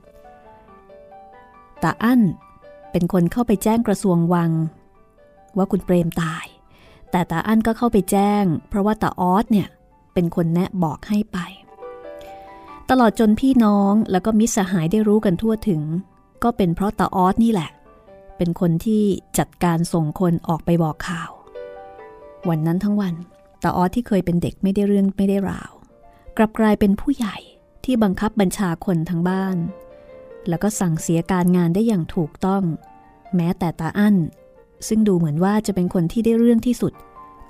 ตาอั้นเป็นคนเข้าไปแจ้งกระทรวงวัง ว่าคุณเปรมตาย แต่ตาอั้นก็เข้าไปแจ้ง เพราะว่าตาออสเนี่ยเป็นคนแนะบอกให้ไป ตลอดจนพี่น้องแล้วก็มิสหายได้รู้กันทั่วถึง ก็เป็นเพราะตาออสนี่แหละ เป็นคนที่จัดการส่งคนออกไปบอกข่าว วันนั้นทั้งวันตาออสที่เคยเป็นเด็กไม่ได้เรื่องไม่ได้ราว กลับกลายเป็นผู้ใหญ่ ที่บังคับบัญชาคนทั้งบ้าน แล้วก็สั่งเสียการงานได้อย่างถูกต้อง แม้แต่ตาอั้น ซึ่งดูเหมือนว่าจะเป็นคนที่ได้เรื่องที่สุด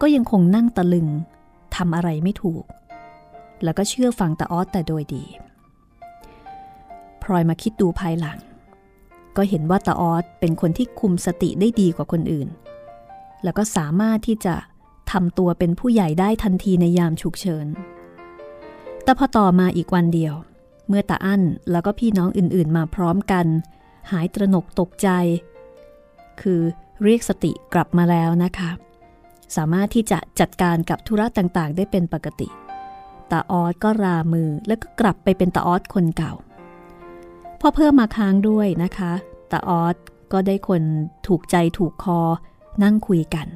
ก็ยังคงนั่งตะลึงทำอะไรไม่ถูก แล้วก็เชื่อฟังตาออสแต่โดยดีพลอยมาคิดดูภายหลัง ก็เห็นว่าตาออสเป็นคนที่คุมสติได้ดีกว่าคนอื่น แล้วก็สามารถที่จะทำตัวเป็นผู้ใหญ่ได้ทันทีในยามฉุกเฉิน แต่พอต่อมาอีกวันเดียว เมื่อตาอั้นแล้วก็พี่น้องอื่นๆมาพร้อมกัน หายตระหนกตกใจ คือเรียกสติกลับมาแล้วนะคะ สามารถที่จะจัดการกับธุระต่างๆ ได้เป็นปกติตาออสก็รามือแล้วก็กลับไปเป็นตาออสคนเก่า พอเพิ่มมาค้างด้วยนะคะตาออสก็ได้คนถูกใจถูกคอ นั่งคุยกัน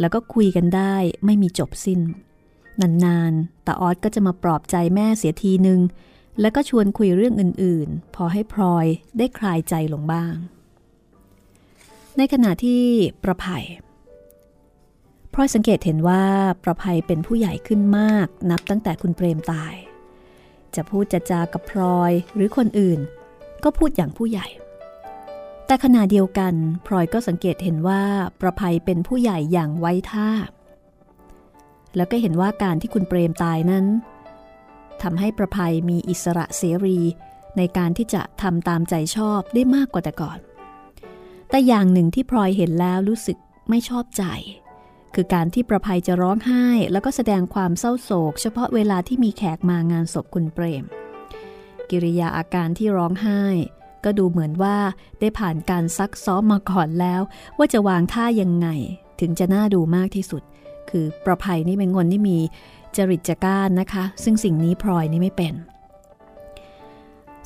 แล้วก็คุยกันได้ไม่มีจบสิ้น นานๆตาออสก็จะมาปลอบใจแม่เสียทีหนึ่งแล้วก็ชวนคุยเรื่องอื่นๆ พอให้พลอยได้คลายใจลงบ้าง ในขณะที่ประภัยพลอยสังเกตเห็นว่าประภัยเป็นผู้ใหญ่ขึ้นมากนับตั้งแต่คุณเปรมตาย จะพูดจะจากับพลอยหรือคนอื่น ก็พูดอย่างผู้ใหญ่ แต่ขณะเดียวกันพลอยก็สังเกตเห็นว่าประภัยเป็นผู้ใหญ่อย่างไว้ท่า แล้วก็เห็นว่าการที่คุณเปรมตายนั้นทำให้ประภัยมีอิสระเสรีในการที่จะทำตามใจชอบได้มากกว่าแต่ก่อน แต่อย่างหนึ่งที่พลอยเห็นแล้วรู้สึกไม่ชอบใจ คือการที่ประภัยจะร้องไห้ แล้วก็แสดงความเศร้าโศก เฉพาะเวลาที่มีแขกมางานศพคุณเปรม กิริยาอาการที่ร้องไห้ ก็ดูเหมือนว่าได้ผ่านการซักซ้อมมาก่อนแล้ว ว่าจะวางท่ายังไง ถึงจะน่าดูมากที่สุด คือประภัยนี่เป็นคนที่มีจริตจัก้านนะคะ ซึ่งสิ่งนี้พลอยนี่ไม่เป็น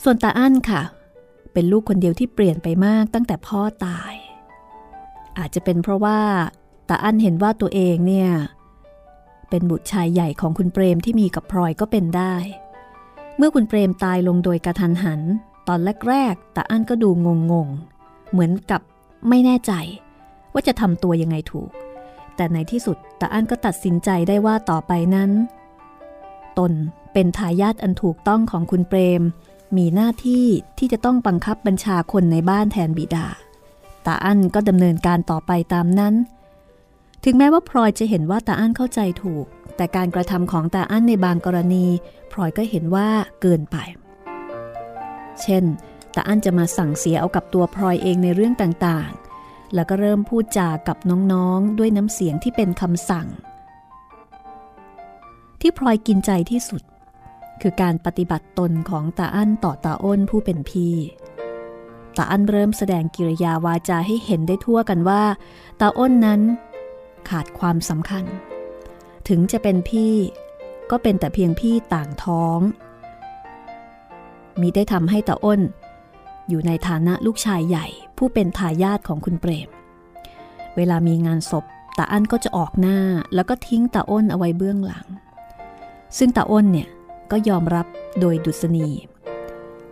ส่วนตาอั้นค่ะ เป็นลูกคนเดียวที่เปลี่ยนไปมากตั้งแต่พ่อตาย อาจจะเป็นเพราะว่าตาอั้นเห็นว่าตัวเองเนี่ย เป็นบุตรชายใหญ่ของคุณเปรมที่มีกับพลอยก็เป็นได้ เมื่อคุณเปรมตายลงโดยกระทันหัน ตอนแรกๆตาอั้นก็ดูงงๆ เหมือนกับไม่แน่ใจ ว่าจะทำตัวยังไงถูก แต่ในที่สุดตาอั้นก็ตัดสินใจได้ว่าต่อไปนั้น ตนเป็นทายาทอันถูกต้องของคุณเปรม มีหน้าที่ที่จะต้องบังคับบัญชาคนในบ้านแทนบิดาตาอั้นก็ดำเนินการต่อไปตามนั้น ถึงแม้ว่าพลอยจะเห็นว่าตาอั้นเข้าใจถูก แต่การกระทำของตาอั้นในบางกรณี พลอยก็เห็นว่าเกินไป เช่นตาอั้นจะมาสั่งเสียเอากับตัวพลอยเองในเรื่องต่างๆ แล้วก็เริ่มพูดจากับน้องๆ ด้วยน้ำเสียงที่เป็นคำสั่ง ที่พลอยกินใจที่สุด คือการปฏิบัติตนของตาอั้นต่อตาอ้นผู้เป็นพี่ตาอั้นเริ่มแสดงกิริยาวาจาให้เห็นได้ทั่วกันว่าตาอ้นนั้น ขาดความสำคัญ ถึงจะเป็นพี่ก็เป็นแต่เพียงพี่ต่างท้องมีได้ทำให้ตาอ้น อยู่ในฐานะลูกชายใหญ่ ผู้เป็นทายาทของคุณเปรม เวลามีงานศพตาอั้นก็จะออกหน้าแล้วก็ทิ้งตาอ้นเอาไว้เบื้องหลัง ซึ่งตาอ้นเนี่ยก็ยอมรับโดยดุษณี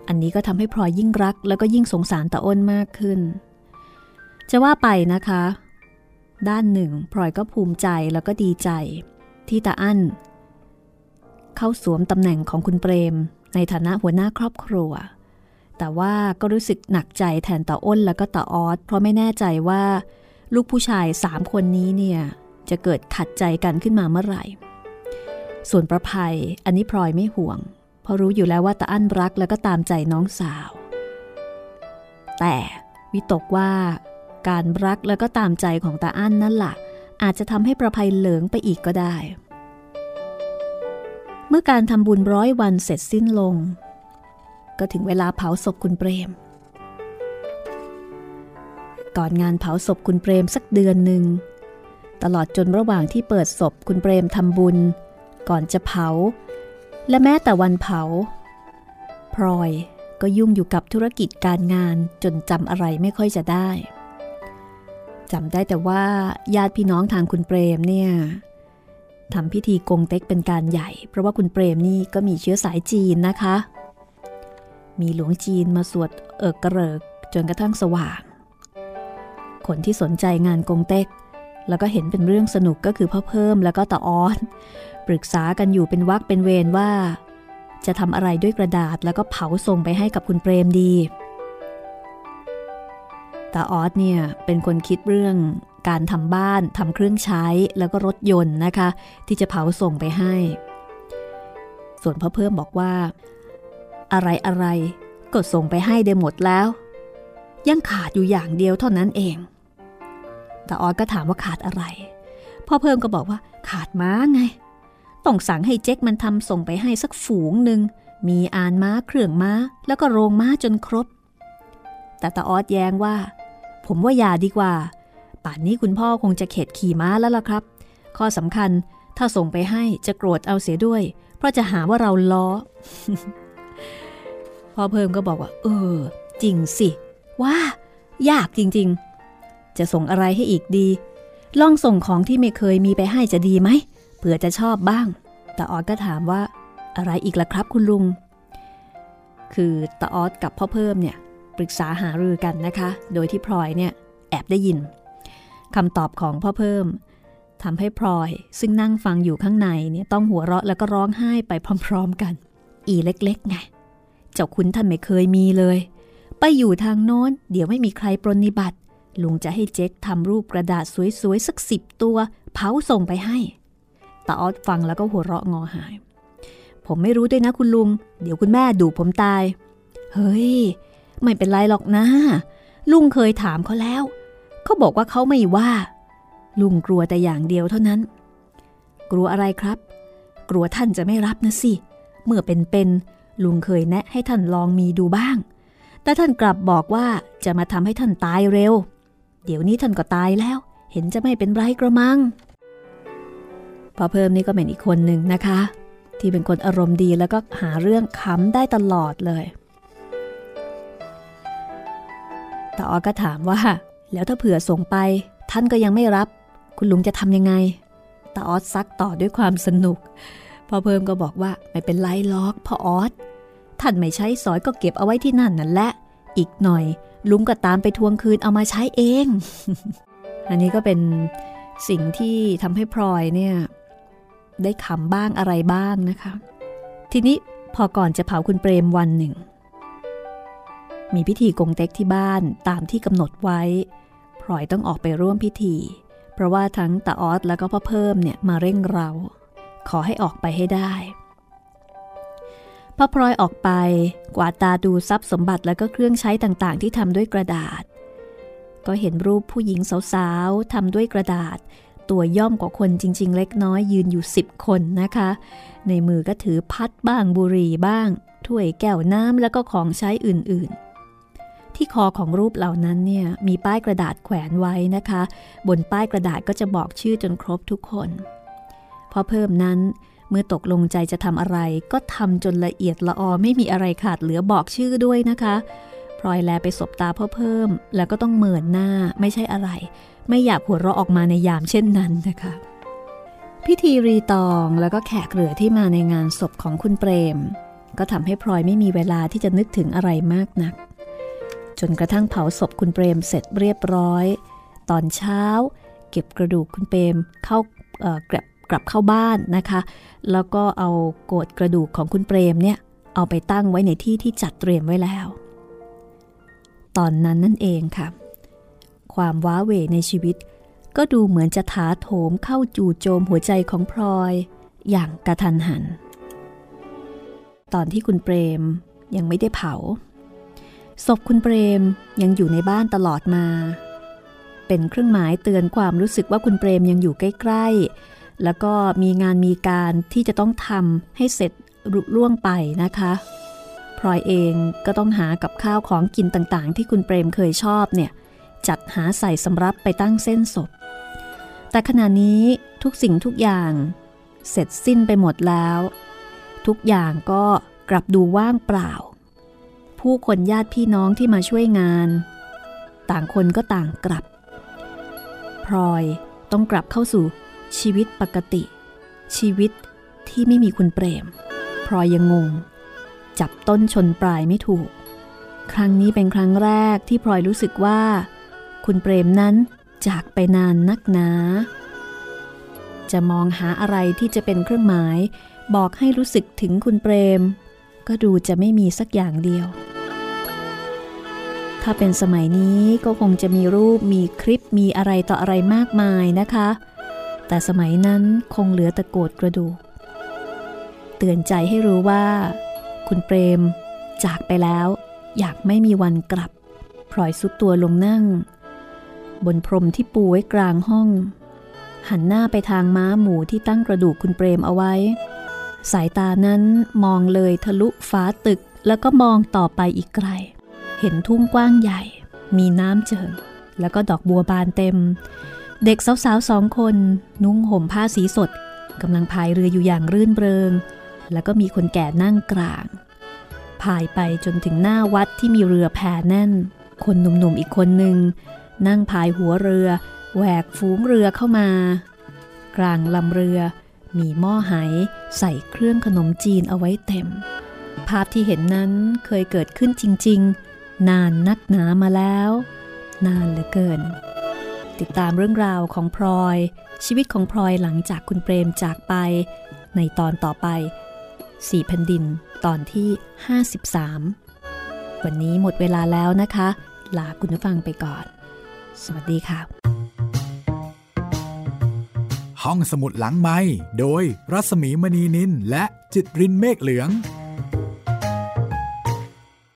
อันนี้ก็ทำให้พลอยยิ่งรัก แล้วก็ยิ่งสงสารตาอ้นมากขึ้น จะว่าไปนะคะ ด้านหนึ่งพลอยก็ภูมิใจแล้วก็ดีใจ ที่ตาอั้น เข้าสวมตำแหน่งของคุณเปรม ในฐานะหัวหน้าครอบครัว แต่ว่าก็รู้สึกหนักใจแทนตาอ้นแล้วก็ตาออสเพราะไม่แน่ใจว่า ลูกผู้ชายสามคนนี้เนี่ยจะเกิดขัดใจกันขึ้นมาเมื่อไหร่ ส่วนประภัยอันนี้พลอยไม่ห่วง เพราะรู้อยู่แล้วว่าตาอั้นรักแล้วก็ตามใจน้องสาว แต่วิตกว่าการรักแล้วก็ตามใจของตาอั้นนั่นละ่ะ อาจจะทำให้ประภัยเหลืองไปอีกก็ได้ เมื่อการทำบุญร้อยวันเสร็จสิ้นลง ก็ถึงเวลาเผาศพคุณเปรม ก่อนงานเผาศพคุณเปรมสักเดือนหนึ่ง ตลอดจนระหว่างที่เปิดศพคุณเปรมทำบุญ ก่อนจะเผา และแม้แต่วันเผา พลอยก็ยุ่งอยู่กับธุรกิจการงานจนจำอะไรไม่ค่อยจะได้จำได้แต่ว่าญาติพี่น้องทางคุณเปรมเนี่ยทำพิธีกงเต็กเป็นการใหญ่ เพราะว่าคุณเปรมนี่ก็มีเชื้อสายจีนนะคะ มีหลวงจีนมาสวดเอิกกระเริกจนกระทั่งสว่าง คนที่สนใจงานกงเต็ก แล้วก็เห็นเป็นเรื่องสนุกก็คือพ่อเพิ่มแล้วก็ตาออน ปรึกษากันอยู่เป็นวักเป็นเวรว่า จะทำอะไรด้วยกระดาษแล้วก็เผาส่งไปให้กับคุณเปรมดีตาออสเนี่ยเป็นคนคิดเรื่องการทำบ้านทำเครื่องใช้แล้วก็รถยนต์นะคะ ที่จะเผาส่งไปให้ ส่วนพ่อเพิ่มบอกว่า อะไรอะไรก็ส่งไปให้ได้หมดแล้ว ยังขาดอยู่อย่างเดียวเท่านั้นเอง แต่ออดก็ถามว่าขาดอะไร พ่อเพิ่มก็บอกว่าขาดม้าไง ต้องสั่งให้เจ๊กมันทำส่งไปให้สักฝูงหนึ่ง มีอานม้าเครื่องม้า แล้วก็โรงม้าจนครบ แต่ตาออดแย้งว่า ผมว่าอย่าดีกว่า ป่านนี้คุณพ่อคงจะเข็ดขี่ม้าแล้วล่ะครับ ข้อสำคัญถ้าส่งไปให้จะโกรธเอาเสียด้วย เพราะจะหาว่าเราล้อ พ่อเพิ่มก็บอกว่า เออ จริงสิ ว่า ยากจริง ๆ จะส่งอะไรให้อีกดี ลองส่งของที่ไม่เคยมีไปให้จะดีไหมเผื่อจะชอบบ้าง แต่ออดก็ถามว่า อะไรอีกล่ะครับคุณลุง คือตาออดกับพ่อเพิ่มเนี่ยปรึกษาหารือกันนะคะ โดยที่พลอยเนี่ยแอบได้ยินคำตอบของพ่อเพิ่มทำให้พลอยซึ่งนั่งฟังอยู่ข้างในเนี่ยต้องหัวเราะแล้วก็ร้องไห้ไปพร้อม ๆกัน อีเล็กๆไง เจ้าคุณท่านไม่เคยมีเลย ไปอยู่ทางโน้น เดี๋ยวไม่มีใครปรนิบัติ ลุงจะให้เจ๊กทำรูปกระดาษสวยๆ สักสิบตัว เผาส่งไปให้ตาออดฟังแล้วก็หัวเราะงอหาย ผมไม่รู้ด้วยนะคุณลุง เดี๋ยวคุณแม่ดูผมตาย เฮ้ย ไม่เป็นไรหรอกนะ ลุงเคยถามเขาแล้ว เขาบอกว่าเขาไม่ว่า ลุงกลัวแต่อย่างเดียวเท่านั้น กลัวอะไรครับ กลัวท่านจะไม่รับนะสิ เมื่อเป็นๆ ลุงเคยแนะให้ท่านลองมีดูบ้าง แต่ท่านกลับบอกว่าจะมาทำให้ท่านตายเร็ว เดี๋ยวนี้ท่านก็ตายแล้ว เห็นจะไม่เป็นไรกระมังพอเพิ่มนี่ก็เป็นอีกคนหนึ่งนะคะ ที่เป็นคนอารมณ์ดีแล้วก็หาเรื่องขำได้ตลอดเลยตาออก็ถามว่า แล้วถ้าเผื่อส่งไป ท่านก็ยังไม่รับ คุณลุงจะทำยังไงตาออสซักต่อด้วยความสนุก พอเพิ่มก็บอกว่าไม่เป็นไรล็อกพ่อออส ท่านไม่ใช้สอยก็เก็บเอาไว้ที่นั่นนั่นแหละ อีกหน่อย ลุงก็ตามไปทวงคืนเอามาใช้เอง อันนี้ก็เป็นสิ่งที่ทำให้พลอยเนี่ย ได้ขำบ้างอะไรบ้างนะคะ ทีนี้พอก่อนจะเผาคุณเปรมวันหนึ่ง มีพิธีกงเต็กที่บ้านตามที่กำหนดไว้ พลอยต้องออกไปร่วมพิธี เพราะว่าทั้งตาออสแล้วก็พ่อเพิ่มเนี่ยมาเร่งเรา ขอให้ออกไปให้ได้ พอพลอยออกไปกวาดตาดูทรัพย์สมบัติแล้วก็เครื่องใช้ต่างๆ ที่ทำด้วยกระดาษ ก็เห็นรูปผู้หญิงสาวๆทำด้วยกระดาษ ตัวย่อมกว่าคนจริง ๆ เล็กน้อยยืนอยู่สิบคนนะคะ ในมือก็ถือพัดบ้างบุหรี่บ้าง ถ้วยแก้วน้ำแล้วก็ของใช้อื่นๆ ที่คอของรูปเหล่านั้นเนี่ยมีป้ายกระดาษแขวนไว้นะคะ บนป้ายกระดาษก็จะบอกชื่อจนครบทุกคนพอเพิ่มนั้น เมื่อตกลงใจจะทำอะไรก็ทำจนละเอียดละออไม่มีอะไรขาดเหลือบอกชื่อด้วยนะคะพลอยแลไปสบตาพ่อเพิ่ม แล้วก็ต้องเหมือนหน้าไม่ใช่อะไร ไม่อยากหัวเราะออกมาในยามเช่นนั้นนะคะ พิธีรีตองแล้วก็แขกเหลือที่มาในงานศพของคุณเปรม ก็ทำให้พลอยไม่มีเวลาที่จะนึกถึงอะไรมากนัก จนกระทั่งเผาศพคุณเปรมเสร็จเรียบร้อย ตอนเช้า เก็บกระดูกคุณเปรมเข้ากลับ กลับเข้าบ้านนะคะ แล้วก็เอาโกดกระดูกของคุณเปรมเนี่ยเอาไปตั้งไว้ในที่ที่จัดเตรียมไว้แล้ว ตอนนั้นนั่นเองค่ะ ความว้าเหวในชีวิต ก็ดูเหมือนจะถาโถมเข้าจู่โจมหัวใจของพลอย อย่างกระทันหัน ตอนที่คุณเปรมยังไม่ได้เผาศพคุณเปรมยังอยู่ในบ้านตลอดมา เป็นเครื่องหมายเตือนความรู้สึกว่าคุณเปรมยังอยู่ใกล้ๆ แล้วก็มีงานมีการที่จะต้องทำให้เสร็จรุล่วงไปนะคะพลอยเองก็ต้องหากับข้าวของกินต่างๆ ที่คุณเปรมเคยชอบเนี่ยจัดหาใส่สำรับไปตั้งเส้นศพ แต่ขณะนี้ทุกสิ่งทุกอย่าง เสร็จสิ้นไปหมดแล้ว ทุกอย่างก็กลับดูว่างเปล่า ผู้คนญาติพี่น้องที่มาช่วยงาน ต่างคนก็ต่างกลับพลอยต้องกลับเข้าสู่ ชีวิตปกติ ชีวิตที่ไม่มีคุณเปรมพลอยยังงง จับต้นชนปลายไม่ถูก ครั้งนี้เป็นครั้งแรกที่พลอยรู้สึกว่า คุณเปรมนั้นจากไปนานนักหนา จะมองหาอะไรที่จะเป็นเครื่องหมาย บอกให้รู้สึกถึงคุณเปรม ก็ดูจะไม่มีสักอย่างเดียว ถ้าเป็นสมัยนี้ก็คงจะมีรูปมีคลิปมีอะไรต่ออะไรมากมายนะคะ แต่สมัยนั้นคงเหลือตะโกดกระดูก เตือนใจให้รู้ว่า คุณเปรม จากไปแล้ว อยากไม่มีวันกลับพลอยสุดตัวลงนั่ง บนพรมที่ปูไว้กลางห้อง หันหน้าไปทางม้าหมูที่ตั้งกระดูกคุณเปรมเอาไว้ สายตานั้นมองเลยทะลุฟ้าตึกแล้วก็มองต่อไปอีกไกล เห็นทุ่งกว้างใหญ่ มีน้ำเจิงแล้วก็ดอกบัวบานเต็ม เด็กสาวๆสองคน นุ่งห่มผ้าสีสดกำลังพายเรืออยู่อย่างรื่นเริง แล้วก็มีคนแก่นั่งกลางพายไปจนถึงหน้าวัดที่มีเรือแพแน่น คนหนุ่มๆอีกคนหนึ่ง นั่งพายหัวเรือแหวกฝูงเรือเข้ามา กลางลำเรือ มีหม้อไหใส่เครื่องขนมจีนเอาไว้เต็ม ภาพที่เห็นนั้นเคยเกิดขึ้นจริงๆ นานนักหนามาแล้ว นานเหลือเกิน ติดตามเรื่องราวของพลอย ชีวิตของพลอยหลังจากคุณเปรมจากไป ในตอนต่อไปสี่แผ่นดินตอนที่ 53 วันนี้หมดเวลาแล้วนะคะ ลาคุณผู้ฟังไปก่อน สวัสดีค่ะ ห้องสมุดหลังไม้โดยรัสมีมณีนินและจิตรินเมฆเหลือง